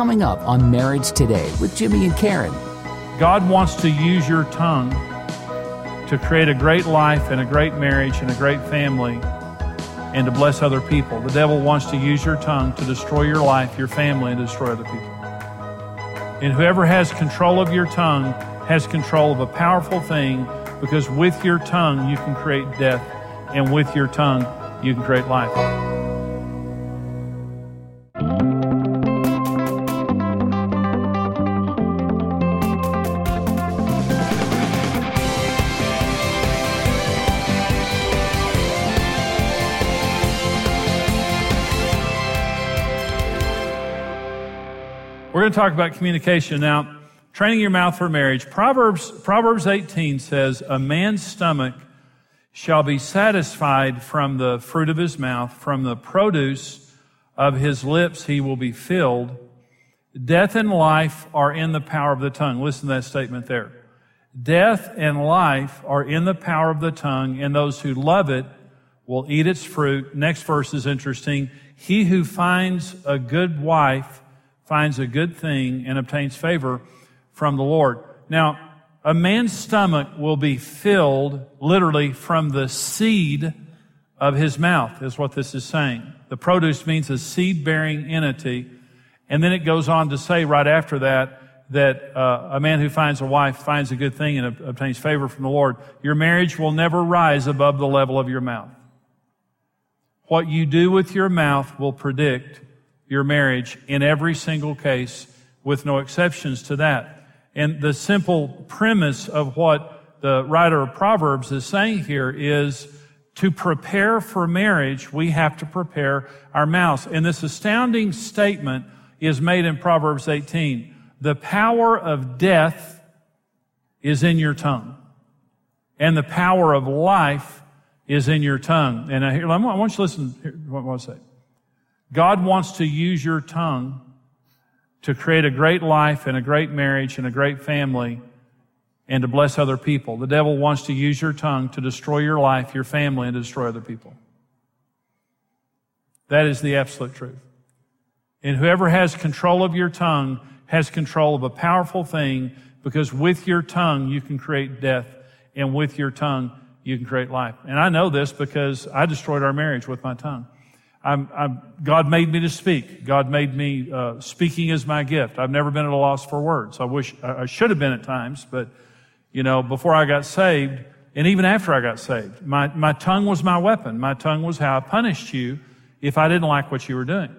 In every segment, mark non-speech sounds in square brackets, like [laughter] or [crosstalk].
Coming up on Marriage Today with Jimmy and Karen. God wants to use your tongue to create a great life and a great marriage and a great family and to bless other people. The devil wants to use your tongue to destroy your life, your family, and destroy other people. And whoever has control of your tongue has control of a powerful thing because with your tongue you can create death, and with your tongue you can create life. Going to talk about communication now. Training your mouth for marriage. Proverbs, Proverbs 18 says, A man's stomach shall be satisfied from the fruit of his mouth, from the produce of his lips he will be filled. Death and life are in the power of the tongue. Listen to that statement there. Death and life are in the power of the tongue, and those who love it will eat its fruit. Next verse is interesting. He who finds a good wife finds a good thing and obtains favor from the Lord. Now, a man's stomach will be filled literally from the seed of his mouth, is what this is saying. The produce means a seed bearing entity. And then it goes on to say right after that, that uh, a man who finds a wife finds a good thing and obtains favor from the Lord. Your marriage will never rise above the level of your mouth. What you do with your mouth will predict your marriage in every single case with no exceptions to that. And the simple premise of what the writer of Proverbs is saying here is to prepare for marriage, we have to prepare our mouths. And this astounding statement is made in Proverbs 18. The power of death is in your tongue. And the power of life is in your tongue. And I, want you to listen to what I to say. God wants to use your tongue to create a great life and a great marriage and a great family and to bless other people. The devil wants to use your tongue to destroy your life, your family, and to destroy other people. That is the absolute truth. And whoever has control of your tongue has control of a powerful thing because with your tongue you can create death and with your tongue you can create life. And I know this because I destroyed our marriage with my tongue. I'm, I'm, God made me to speak. God made me, uh, speaking is my gift. I've never been at a loss for words. I wish, I should have been at times, but, you know, before I got saved, and even after I got saved, my, my tongue was my weapon. My tongue was how I punished you if I didn't like what you were doing.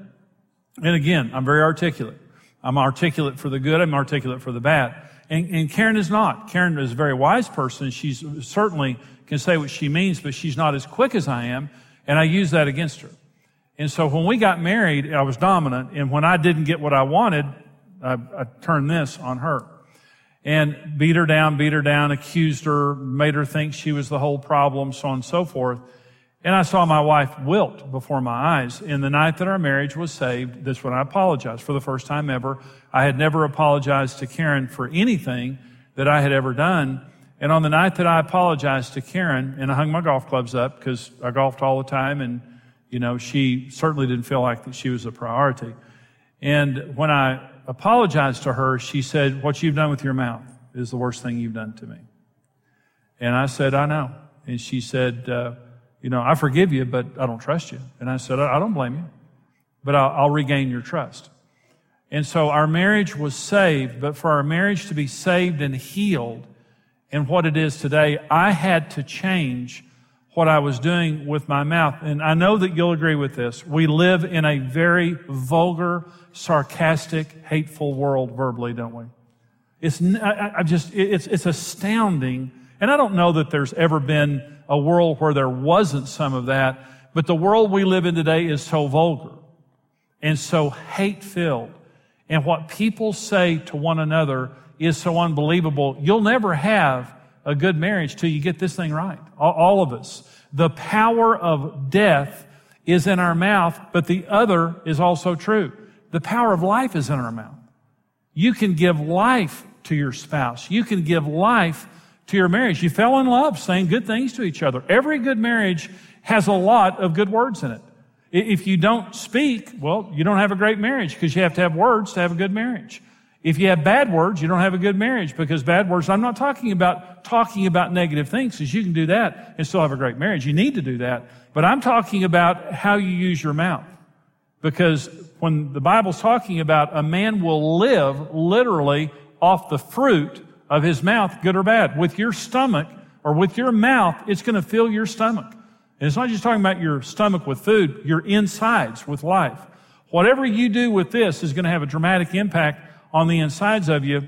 And again, I'm very articulate. I'm articulate for the good. I'm articulate for the bad. And, and Karen is not. Karen is a very wise person. She certainly can say what she means, but she's not as quick as I am. And I use that against her. And so when we got married, I was dominant. And when I didn't get what I wanted, I, I turned this on her and beat her down, beat her down, accused her, made her think she was the whole problem, so on and so forth. And I saw my wife wilt before my eyes. In the night that our marriage was saved, this when I apologized for the first time ever. I had never apologized to Karen for anything that I had ever done. And on the night that I apologized to Karen, and I hung my golf clubs up because I golfed all the time and you know, she certainly didn't feel like that she was a priority. And when I apologized to her, she said, what you've done with your mouth is the worst thing you've done to me. And I said, I know. And she said, uh, you know, I forgive you, but I don't trust you. And I said, I don't blame you, but I'll, I'll regain your trust. And so our marriage was saved, but for our marriage to be saved and healed and what it is today, I had to change what I was doing with my mouth. And I know that you'll agree with this. We live in a very vulgar, sarcastic, hateful world verbally, don't we? It's, I, I just, it's, it's astounding. And I don't know that there's ever been a world where there wasn't some of that, but the world we live in today is so vulgar and so hate filled. And what people say to one another is so unbelievable. You'll never have a good marriage till you get this thing right. All of us. The power of death is in our mouth, but the other is also true. The power of life is in our mouth. You can give life to your spouse. You can give life to your marriage. You fell in love saying good things to each other. Every good marriage has a lot of good words in it. If you don't speak, well, you don't have a great marriage because you have to have words to have a good marriage. If you have bad words, you don't have a good marriage because bad words, I'm not talking about talking about negative things because you can do that and still have a great marriage. You need to do that. But I'm talking about how you use your mouth. Because when the Bible's talking about a man will live literally off the fruit of his mouth, good or bad. With your stomach or with your mouth, it's going to fill your stomach. And it's not just talking about your stomach with food, your insides with life. Whatever you do with this is going to have a dramatic impact on the insides of you.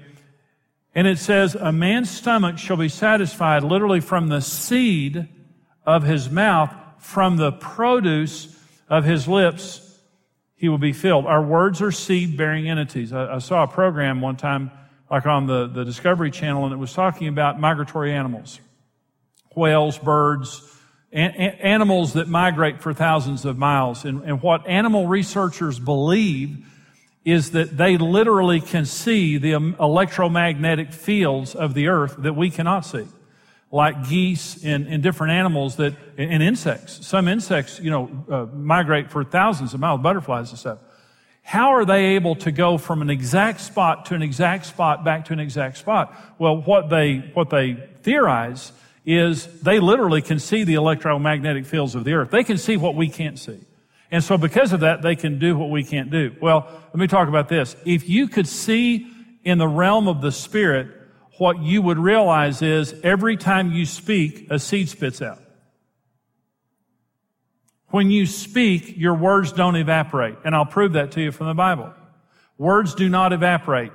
And it says, a man's stomach shall be satisfied literally from the seed of his mouth, from the produce of his lips, he will be filled. Our words are seed bearing entities. I, I, saw a program one time, like on the, the Discovery Channel, and it was talking about migratory animals whales, birds, an, animals that migrate for thousands of miles. And, and what animal researchers believe is that they literally can see the electromagnetic fields of the earth that we cannot see. Like geese and, and different animals that, and insects. Some insects, you know, uh, migrate for thousands of miles, butterflies and stuff. How are they able to go from an exact spot to an exact spot back to an exact spot? Well, what they, what they theorize is they literally can see the electromagnetic fields of the earth. They can see what we can't see. And so because of that, they can do what we can't do. Well, let me talk about this. If you could see in the realm of the spirit, what you would realize is every time you speak, a seed spits out. When you speak, your words don't evaporate. And I'll prove that to you from the Bible. Words do not evaporate.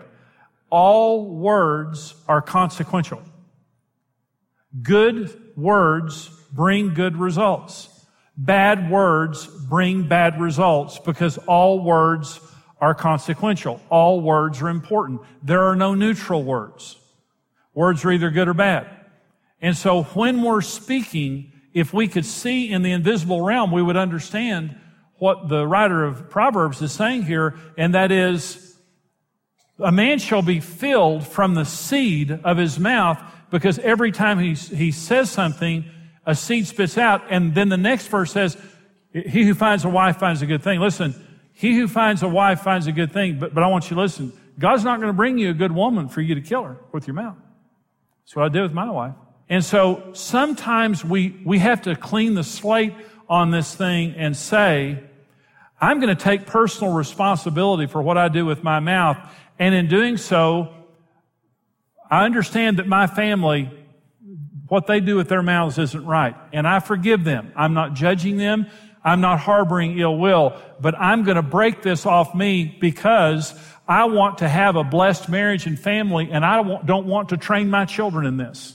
All words are consequential. Good words bring good results. Bad words bring bad results because all words are consequential. All words are important. There are no neutral words. Words are either good or bad. And so when we're speaking, if we could see in the invisible realm, we would understand what the writer of Proverbs is saying here, and that is, a man shall be filled from the seed of his mouth because every time he, he says something, a seed spits out. And then the next verse says, he who finds a wife finds a good thing. Listen, he who finds a wife finds a good thing, but, but I want you to listen. God's not going to bring you a good woman for you to kill her with your mouth. That's what I did with my wife. And so sometimes we, we have to clean the slate on this thing and say, I'm going to take personal responsibility for what I do with my mouth. And in doing so, I understand that my family what they do with their mouths isn't right. And I forgive them. I'm not judging them. I'm not harboring ill will, but I'm going to break this off me because I want to have a blessed marriage and family and I don't want to train my children in this.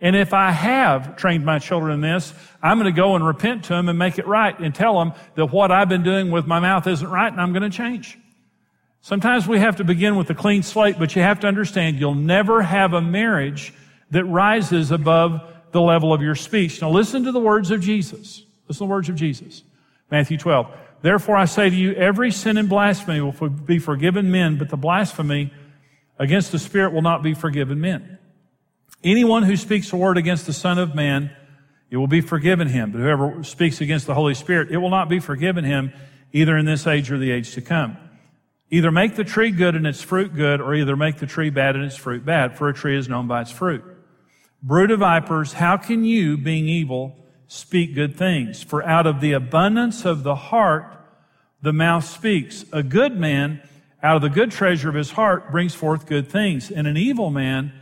And if I have trained my children in this, I'm going to go and repent to them and make it right and tell them that what I've been doing with my mouth isn't right and I'm going to change. Sometimes we have to begin with a clean slate, but you have to understand you'll never have a marriage that rises above the level of your speech. Now listen to the words of Jesus. Listen to the words of Jesus. Matthew 12. Therefore I say to you, every sin and blasphemy will be forgiven men, but the blasphemy against the Spirit will not be forgiven men. Anyone who speaks a word against the Son of Man, it will be forgiven him. But whoever speaks against the Holy Spirit, it will not be forgiven him either in this age or the age to come. Either make the tree good and its fruit good, or either make the tree bad and its fruit bad, for a tree is known by its fruit. Brood of vipers, how can you, being evil, speak good things? For out of the abundance of the heart, the mouth speaks. A good man, out of the good treasure of his heart, brings forth good things. And an evil man,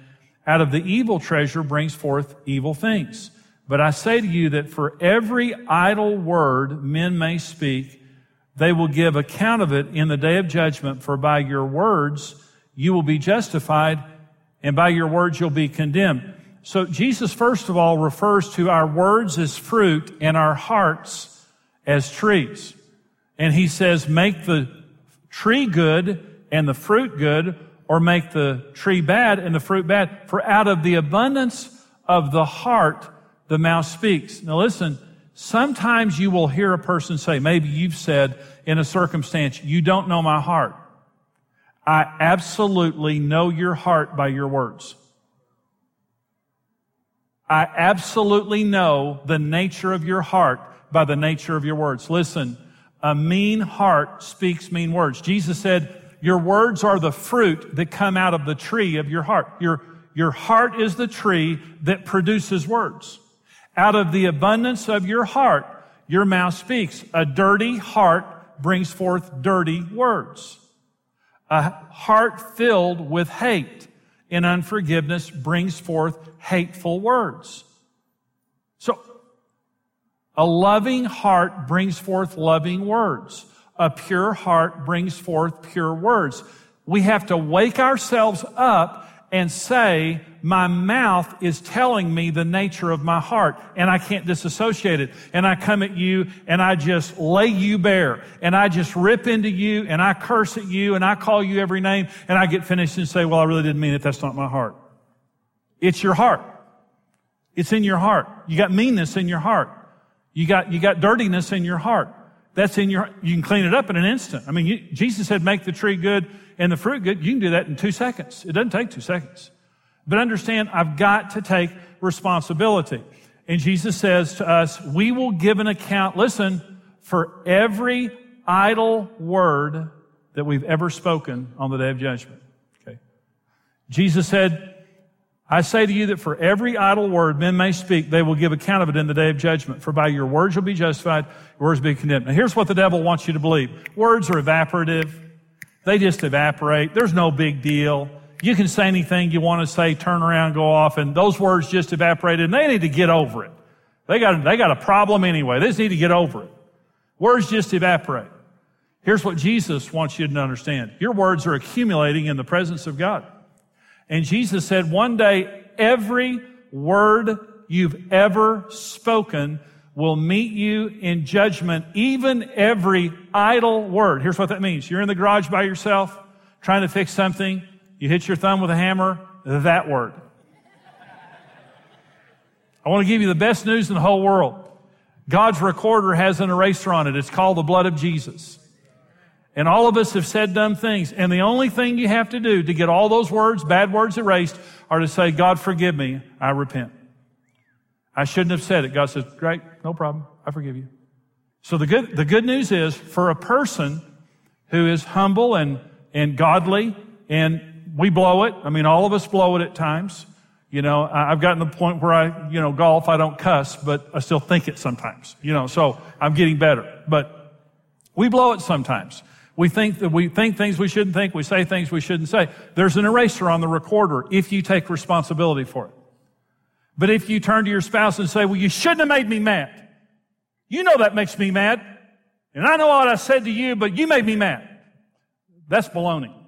out of the evil treasure, brings forth evil things. But I say to you that for every idle word men may speak, they will give account of it in the day of judgment. For by your words you will be justified, and by your words you'll be condemned. So Jesus, first of all, refers to our words as fruit and our hearts as trees. And he says, make the tree good and the fruit good, or make the tree bad and the fruit bad. For out of the abundance of the heart, the mouth speaks. Now listen, sometimes you will hear a person say, maybe you've said in a circumstance, you don't know my heart. I absolutely know your heart by your words. I absolutely know the nature of your heart by the nature of your words. Listen, a mean heart speaks mean words. Jesus said, your words are the fruit that come out of the tree of your heart. Your, your heart is the tree that produces words. Out of the abundance of your heart, your mouth speaks. A dirty heart brings forth dirty words. A heart filled with hate and unforgiveness brings forth hateful words. So, a loving heart brings forth loving words. A pure heart brings forth pure words. We have to wake ourselves up and say, my mouth is telling me the nature of my heart and I can't disassociate it. And I come at you and I just lay you bare and I just rip into you and I curse at you and I call you every name and I get finished and say, well, I really didn't mean it. That's not my heart. It's your heart. It's in your heart. You got meanness in your heart. You got, you got dirtiness in your heart. That's in your, you can clean it up in an instant. I mean, you, Jesus said, make the tree good and the fruit good. You can do that in two seconds. It doesn't take two seconds. But understand, I've got to take responsibility. And Jesus says to us, we will give an account, listen, for every idle word that we've ever spoken on the day of judgment. Okay. Jesus said, I say to you that for every idle word men may speak, they will give account of it in the day of judgment. For by your words you'll be justified, your words will be condemned. Now here's what the devil wants you to believe. Words are evaporative. They just evaporate. There's no big deal. You can say anything you want to say, turn around, go off, and those words just evaporated, and they need to get over it. They got, they got a problem anyway. They just need to get over it. Words just evaporate. Here's what Jesus wants you to understand. Your words are accumulating in the presence of God. And Jesus said, one day, every word you've ever spoken will meet you in judgment, even every idle word. Here's what that means. You're in the garage by yourself, trying to fix something. You hit your thumb with a hammer, that word. I want to give you the best news in the whole world. God's recorder has an eraser on it. It's called the blood of Jesus. And all of us have said dumb things. And the only thing you have to do to get all those words, bad words erased, are to say, God, forgive me. I repent. I shouldn't have said it. God says, great, no problem. I forgive you. So the good, the good news is for a person who is humble and, and godly, and we blow it. I mean, all of us blow it at times. You know, I've gotten to the point where I, you know, golf, I don't cuss, but I still think it sometimes. You know, so I'm getting better. But we blow it sometimes. We think that we think things we shouldn't think. We say things we shouldn't say. There's an eraser on the recorder if you take responsibility for it. But if you turn to your spouse and say, well, you shouldn't have made me mad. You know that makes me mad. And I know what I said to you, but you made me mad. That's baloney.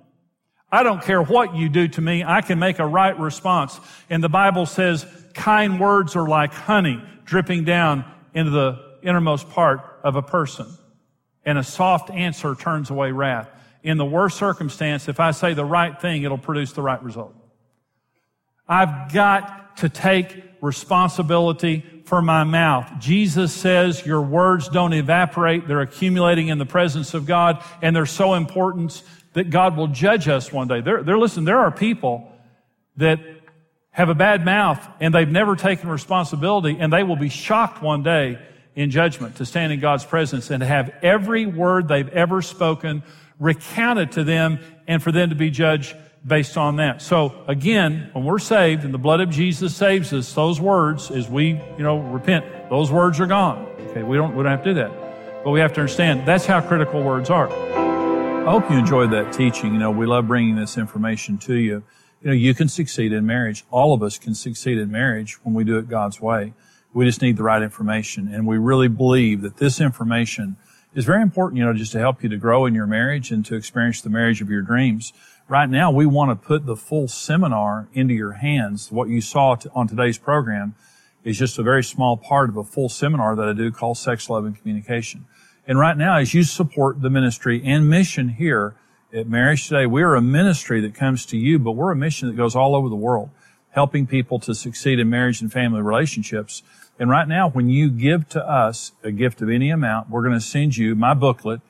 I don't care what you do to me. I can make a right response. And the Bible says kind words are like honey dripping down into the innermost part of a person and a soft answer turns away wrath. In the worst circumstance, if I say the right thing, it'll produce the right result. I've got to take responsibility for my mouth. Jesus says your words don't evaporate. They're accumulating in the presence of God and they're so important that God will judge us one day. There, there, listen, there are people that have a bad mouth and they've never taken responsibility and they will be shocked one day in judgment, to stand in God's presence and to have every word they've ever spoken recounted to them and for them to be judged based on that. So again, when we're saved and the blood of Jesus saves us, those words, as we, you know, repent, those words are gone. Okay, we don't, we don't have to do that. But we have to understand that's how critical words are. I hope you enjoyed that teaching. You know, we love bringing this information to you. You know, you can succeed in marriage. All of us can succeed in marriage when we do it God's way. We just need the right information. And we really believe that this information is very important, you know, just to help you to grow in your marriage and to experience the marriage of your dreams. Right now, we want to put the full seminar into your hands. What you saw on today's program is just a very small part of a full seminar that I do called Sex, Love, and Communication. And right now, as you support the ministry and mission here at Marriage Today, we are a ministry that comes to you, but we're a mission that goes all over the world, helping people to succeed in marriage and family relationships. And right now, when you give to us a gift of any amount, we're going to send you my booklet,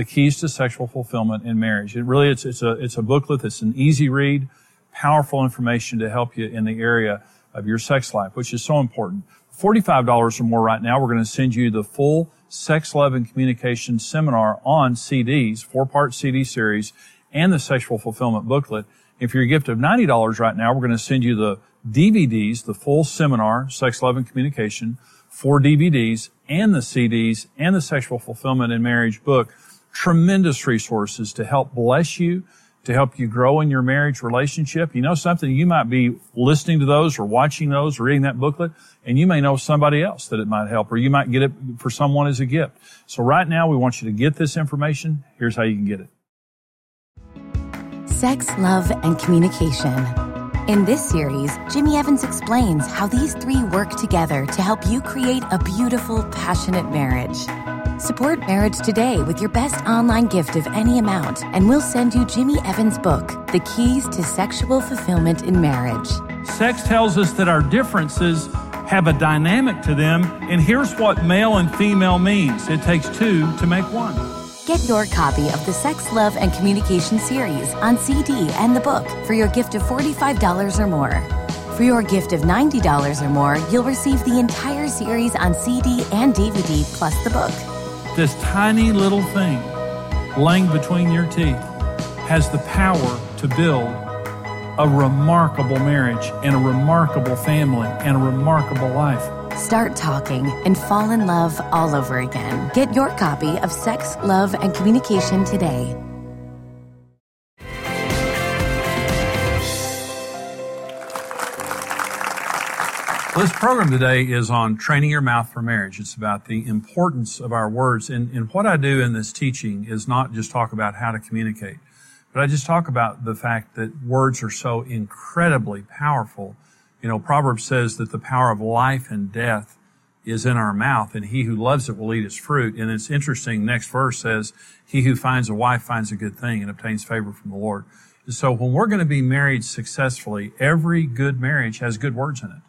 The Keys to Sexual Fulfillment in Marriage. It really, it's, it's a, it's a booklet that's an easy read, powerful information to help you in the area of your sex life, which is so important. $45 or more right now, we're going to send you the full Sex, Love, and Communication seminar on CDs, four part CD series, and the Sexual Fulfillment booklet. If you're a gift of $90 right now, we're going to send you the DVDs, the full seminar, Sex, Love, and Communication, four DVDs, and the CDs, and the Sexual Fulfillment in Marriage book. Tremendous resources to help bless you, to help you grow in your marriage relationship. You know something, you might be listening to those or watching those or reading that booklet, and you may know somebody else that it might help, or you might get it for someone as a gift. So right now, we want you to get this information. Here's how you can get it. Sex, love, and communication. In this series, Jimmy Evans explains how these three work together to help you create a beautiful, passionate marriage. Support marriage today with your best online gift of any amount, and we'll send you Jimmy Evans' book, The Keys to Sexual Fulfillment in Marriage. Sex tells us that our differences have a dynamic to them, and here's what male and female means it takes two to make one. Get your copy of the Sex, Love, and Communication series on CD and the book for your gift of $45 or more. For your gift of $90 or more, you'll receive the entire series on CD and DVD plus the book. This tiny little thing laying between your teeth has the power to build a remarkable marriage and a remarkable family and a remarkable life. Start talking and fall in love all over again. Get your copy of Sex, Love, and Communication today. This program today is on training your mouth for marriage. It's about the importance of our words. And, and what I do in this teaching is not just talk about how to communicate, but I just talk about the fact that words are so incredibly powerful. You know, Proverbs says that the power of life and death is in our mouth, and he who loves it will eat its fruit. And it's interesting, next verse says, He who finds a wife finds a good thing and obtains favor from the Lord. And so when we're going to be married successfully, every good marriage has good words in it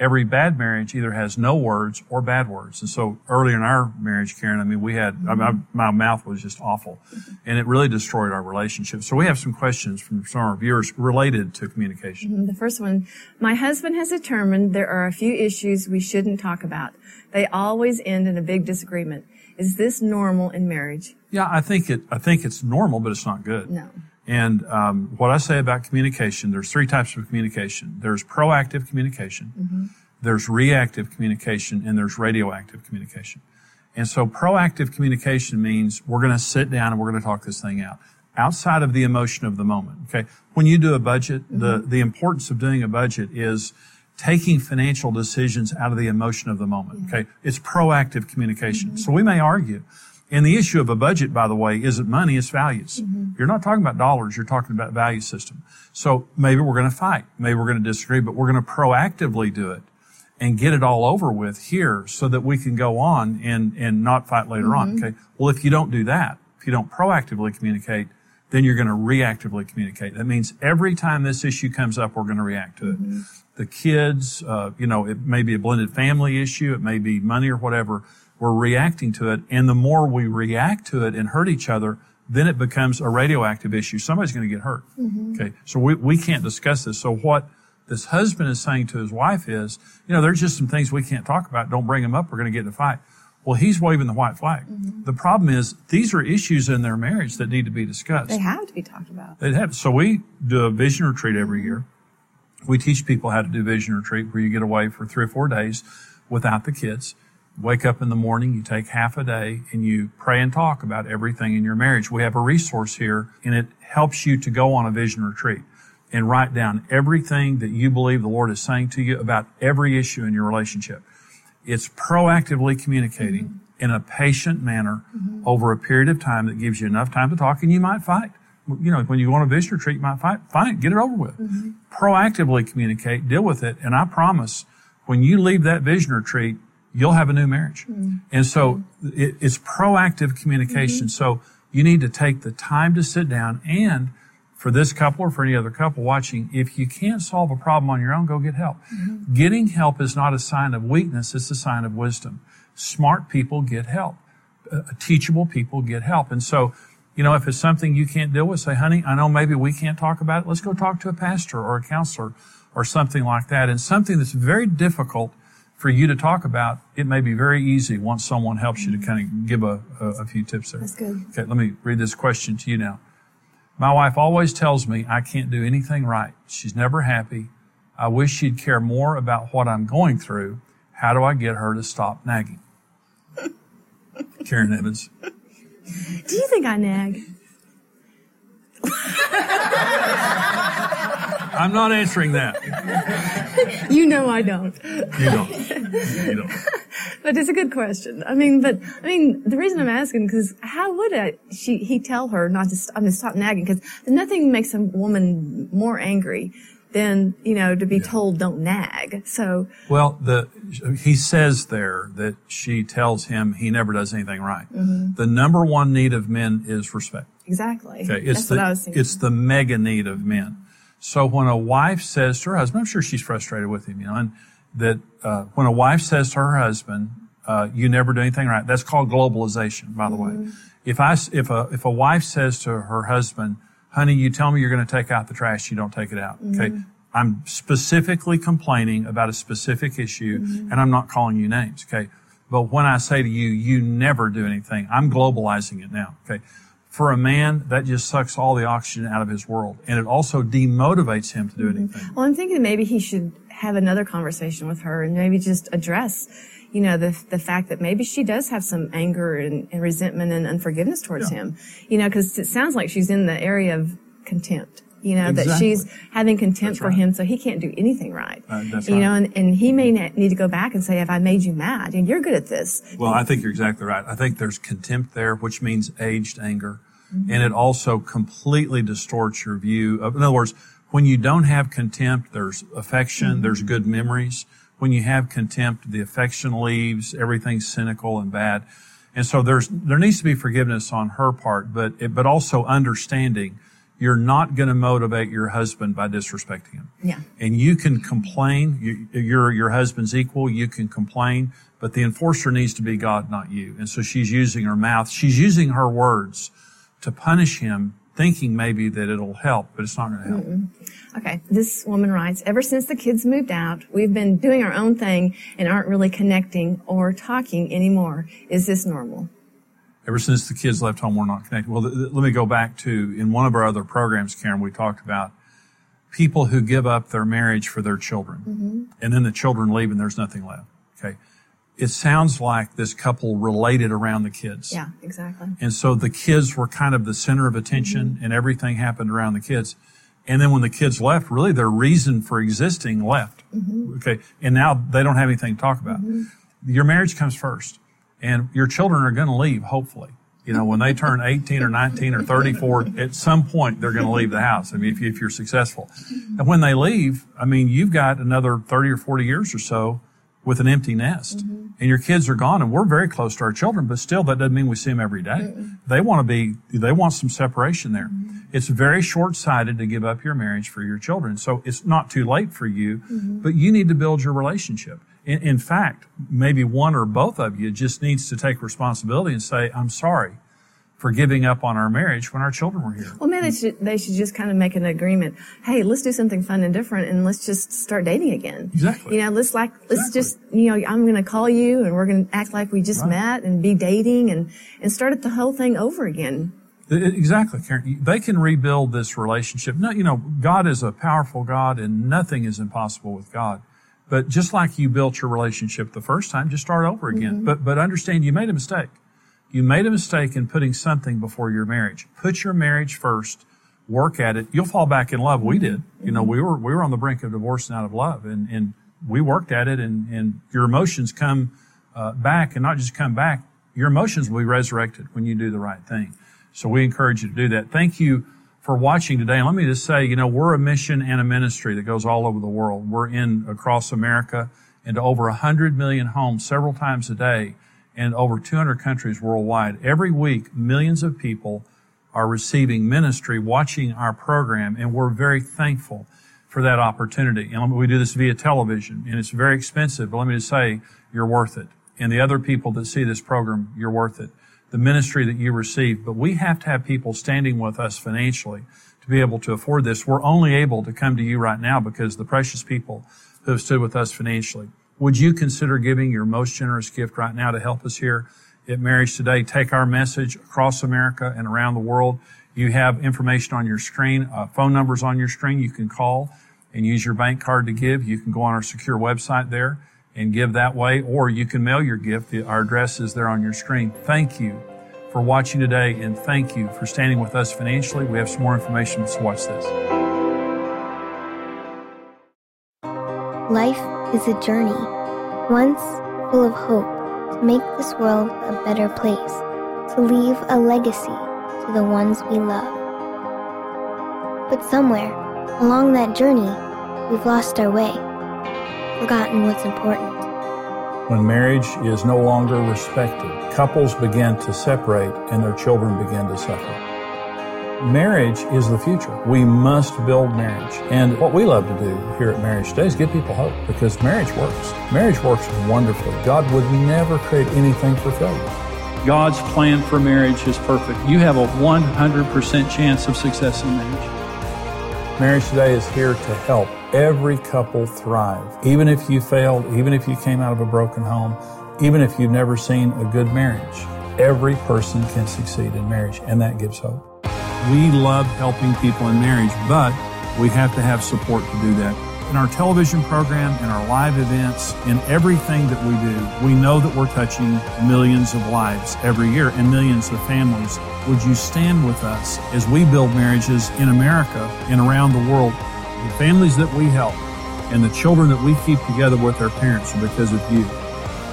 every bad marriage either has no words or bad words. And so early in our marriage, Karen, I mean, we had. I mean, my mouth was just awful and it really destroyed our relationship. So we have some questions from some of our viewers related to communication. Mm-hmm. The first one, my husband has determined there are a few issues we shouldn't talk about. They always end in a big disagreement. Is this normal in marriage? Yeah, I think it, I think it's normal, but it's not good. No. And um, what I say about communication, there's three types of communication. There's proactive communication, mm-hmm. there's reactive communication, and there's radioactive communication. And so proactive communication means we're going to sit down and we're going to talk this thing out outside of the emotion of the moment. Okay. When you do a budget, mm-hmm. the, the importance of doing a budget is taking financial decisions out of the emotion of the moment. Mm-hmm. Okay. It's proactive communication. Mm-hmm. So we may argue, and the issue of a budget, by the way, isn't money, it's values. Mm-hmm. You're not talking about dollars, you're talking about value system. So maybe we're going to fight, maybe we're going to disagree, but we're going to proactively do it and get it all over with here so that we can go on and, and not fight later mm-hmm. on. Okay. Well, if you don't do that, if you don't proactively communicate, then you're going to reactively communicate. That means every time this issue comes up, we're going to react to it. Mm-hmm. The kids, uh, you know, it may be a blended family issue, it may be money or whatever we're reacting to it. And the more we react to it and hurt each other, then it becomes a radioactive issue. Somebody's going to get hurt. Mm-hmm. Okay. So we, we can't discuss this. So what this husband is saying to his wife is, you know, there's just some things we can't talk about. Don't bring them up. We're going to get in a fight. Well, he's waving the white flag. Mm-hmm. The problem is these are issues in their marriage that need to be discussed. They have to be talked about. They have. So we do a vision retreat every year. We teach people how to do vision retreat where you get away for three or four days without the kids wake up in the morning, you take half a day and you pray and talk about everything in your marriage. We have a resource here and it helps you to go on a vision retreat and write down everything that you believe the Lord is saying to you about every issue in your relationship. It's proactively communicating mm-hmm. in a patient manner mm-hmm. over a period of time that gives you enough time to talk and you might fight. You know, when you go on a vision retreat, you might fight. Fine, get it over with. Mm-hmm. Proactively communicate, deal with it, and I promise when you leave that vision retreat, you'll have a new marriage. Mm-hmm. And so it, it's proactive communication. Mm-hmm. So you need to take the time to sit down and for this couple or for any other couple watching, if you can't solve a problem on your own, go get help. Mm-hmm. Getting help is not a sign of weakness, it's a sign of wisdom. Smart people get help. Uh, teachable people get help. And so, you know, if it's something you can't deal with, say, honey, I know maybe we can't talk about it. Let's go talk to a pastor or a counselor or something like that. And something that's very difficult for you to talk about, it may be very easy once someone helps you to kind of give a, a, a few tips there. That's good. Okay, let me read this question to you now. My wife always tells me I can't do anything right. She's never happy. I wish she'd care more about what I'm going through. How do I get her to stop nagging? [laughs] Karen Evans. Do you think I nag? I'm not answering that. [laughs] You know I don't. You don't. You don't. [laughs] But it's a good question. I mean, but I mean, the reason I'm asking because how would I, she he tell her not to st- I mean, stop nagging? Because nothing makes a woman more angry than you know to be told don't nag. So Well, the he says there that she tells him he never does anything right. Mm-hmm. The number one need of men is respect. exactly. Okay, it's That's the what I was thinking. it's the mega need of men. So when a wife says to her husband, I'm sure she's frustrated with him, you know, and that uh, when a wife says to her husband, uh, "You never do anything right," that's called globalization, by the Mm-hmm. way. If I if a if a wife says to her husband, "Honey, you tell me you're going to take out the trash, you don't take it out," okay. Mm-hmm. I'm specifically complaining about a specific issue, Mm-hmm. and I'm not calling you names, okay. But when I say to you, you never do anything, I'm globalizing it now, okay. For a man, that just sucks all the oxygen out of his world. And it also demotivates him to do mm-hmm. anything. Well, I'm thinking maybe he should have another conversation with her and maybe just address, you know, the the fact that maybe she does have some anger and, and resentment and unforgiveness towards Yeah. him. You know, because it sounds like she's in the area of contempt. You know, that she's having contempt That's for him, so he can't do anything right. Uh, you know, and, and he may need to go back and say, "Have I made you mad? And you're good at this." Well, I think you're exactly right. I think there's contempt there, which means aged anger. Mm-hmm. And it also completely distorts your view of, in other words, when you don't have contempt, there's affection, Mm-hmm. there's good memories. When you have contempt, the affection leaves, everything's cynical and bad. And so there's, there needs to be forgiveness on her part, but, it, but also understanding you're not going to motivate your husband by disrespecting him. Yeah. And you can complain. You, you're your husband's equal. You can complain, but the enforcer needs to be God, not you. And so she's using her mouth. She's using her words to punish him, thinking maybe that it'll help, but it's not going to help. Okay, this woman writes, ever since the kids moved out, we've been doing our own thing and aren't really connecting or talking anymore. Is this normal? Ever since the kids left home, we're not connected. Well, th- th- let me go back to in one of our other programs, Karen. We talked about people who give up their marriage for their children, mm-hmm. and then the children leave and there's nothing left. Okay, it sounds like this couple related around the kids. Yeah, exactly. And so the kids were kind of the center of attention mm-hmm. and everything happened around the kids. And then when the kids left, really their reason for existing left. Mm-hmm. Okay. And now they don't have anything to talk about. Your marriage comes first and your children are going to leave, hopefully. You know, when they turn 18 or 19 or 34, at some point they're going to leave the house. I mean, if, you, if you're successful. And when they leave, I mean, you've got another 30 or 40 years or so with an empty nest mm-hmm. and your kids are gone and we're very close to our children, but still that doesn't mean we see them every day. They want to be, they want some separation there. Mm-hmm. It's very short-sighted to give up your marriage for your children. So it's not too late for you, mm-hmm. but you need to build your relationship. In, in fact, maybe one or both of you just needs to take responsibility and say, I'm sorry for giving up on our marriage when our children were here. Well, maybe they should, they should just kind of make an agreement. Hey, let's do something fun and different and let's just start dating again. Exactly. You know, let's like, let's Exactly. just, you know, I'm going to call you and we're going to act like we just Right. met and be dating and, and start the whole thing over again. Exactly, Karen. They can rebuild this relationship. No, you know, God is a powerful God and nothing is impossible with God. But just like you built your relationship the first time, just start over again. But, but understand you made a mistake. You made a mistake in putting something before your marriage. Put your marriage first. Work at it. You'll fall back in love. We did. You know, we were, we were on the brink of divorce and out of love and, and we worked at it and, and your emotions come uh, back and not just come back. Your emotions will be resurrected when you do the right thing. So we encourage you to do that. Thank you for watching today. And let me just say, you know, we're a mission and a ministry that goes all over the world. We're in across America into over 100 million homes several times a day and over 200 countries worldwide. Every week, millions of people are receiving ministry, watching our program, and we're very thankful for that opportunity. And we do this via television, and it's very expensive, but let me just say, you're worth it. And the other people that see this program, you're worth it. The ministry that you receive, but we have to have people standing with us financially to be able to afford this. We're only able to come to you right now because the precious people who have stood with us financially. Would you consider giving your most generous gift right now to help us here at Marriage Today? Take our message across America and around the world. You have information on your screen, uh, phone numbers on your screen. You can call and use your bank card to give. You can go on our secure website there and give that way, or you can mail your gift. Our address is there on your screen. Thank you for watching today, and thank you for standing with us financially. We have some more information, so watch this. Life is a journey, once full of hope to make this world a better place, to leave a legacy to the ones we love. But somewhere along that journey, we've lost our way, forgotten what's important. When marriage is no longer respected, couples begin to separate and their children begin to suffer. Marriage is the future. We must build marriage. And what we love to do here at Marriage Today is give people hope because marriage works. Marriage works wonderfully. God would never create anything for failure. God's plan for marriage is perfect. You have a 100% chance of success in marriage. Marriage Today is here to help every couple thrive. Even if you failed, even if you came out of a broken home, even if you've never seen a good marriage, every person can succeed in marriage, and that gives hope. We love helping people in marriage, but we have to have support to do that. In our television program, in our live events, in everything that we do, we know that we're touching millions of lives every year and millions of families. Would you stand with us as we build marriages in America and around the world? The families that we help and the children that we keep together with their parents are because of you.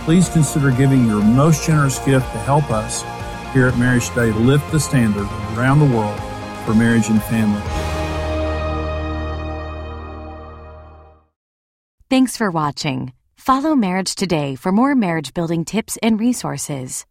Please consider giving your most generous gift to help us here at Marriage Today lift the standard around the world for marriage and family. Thanks for watching. Follow Marriage Today for more marriage building tips and resources.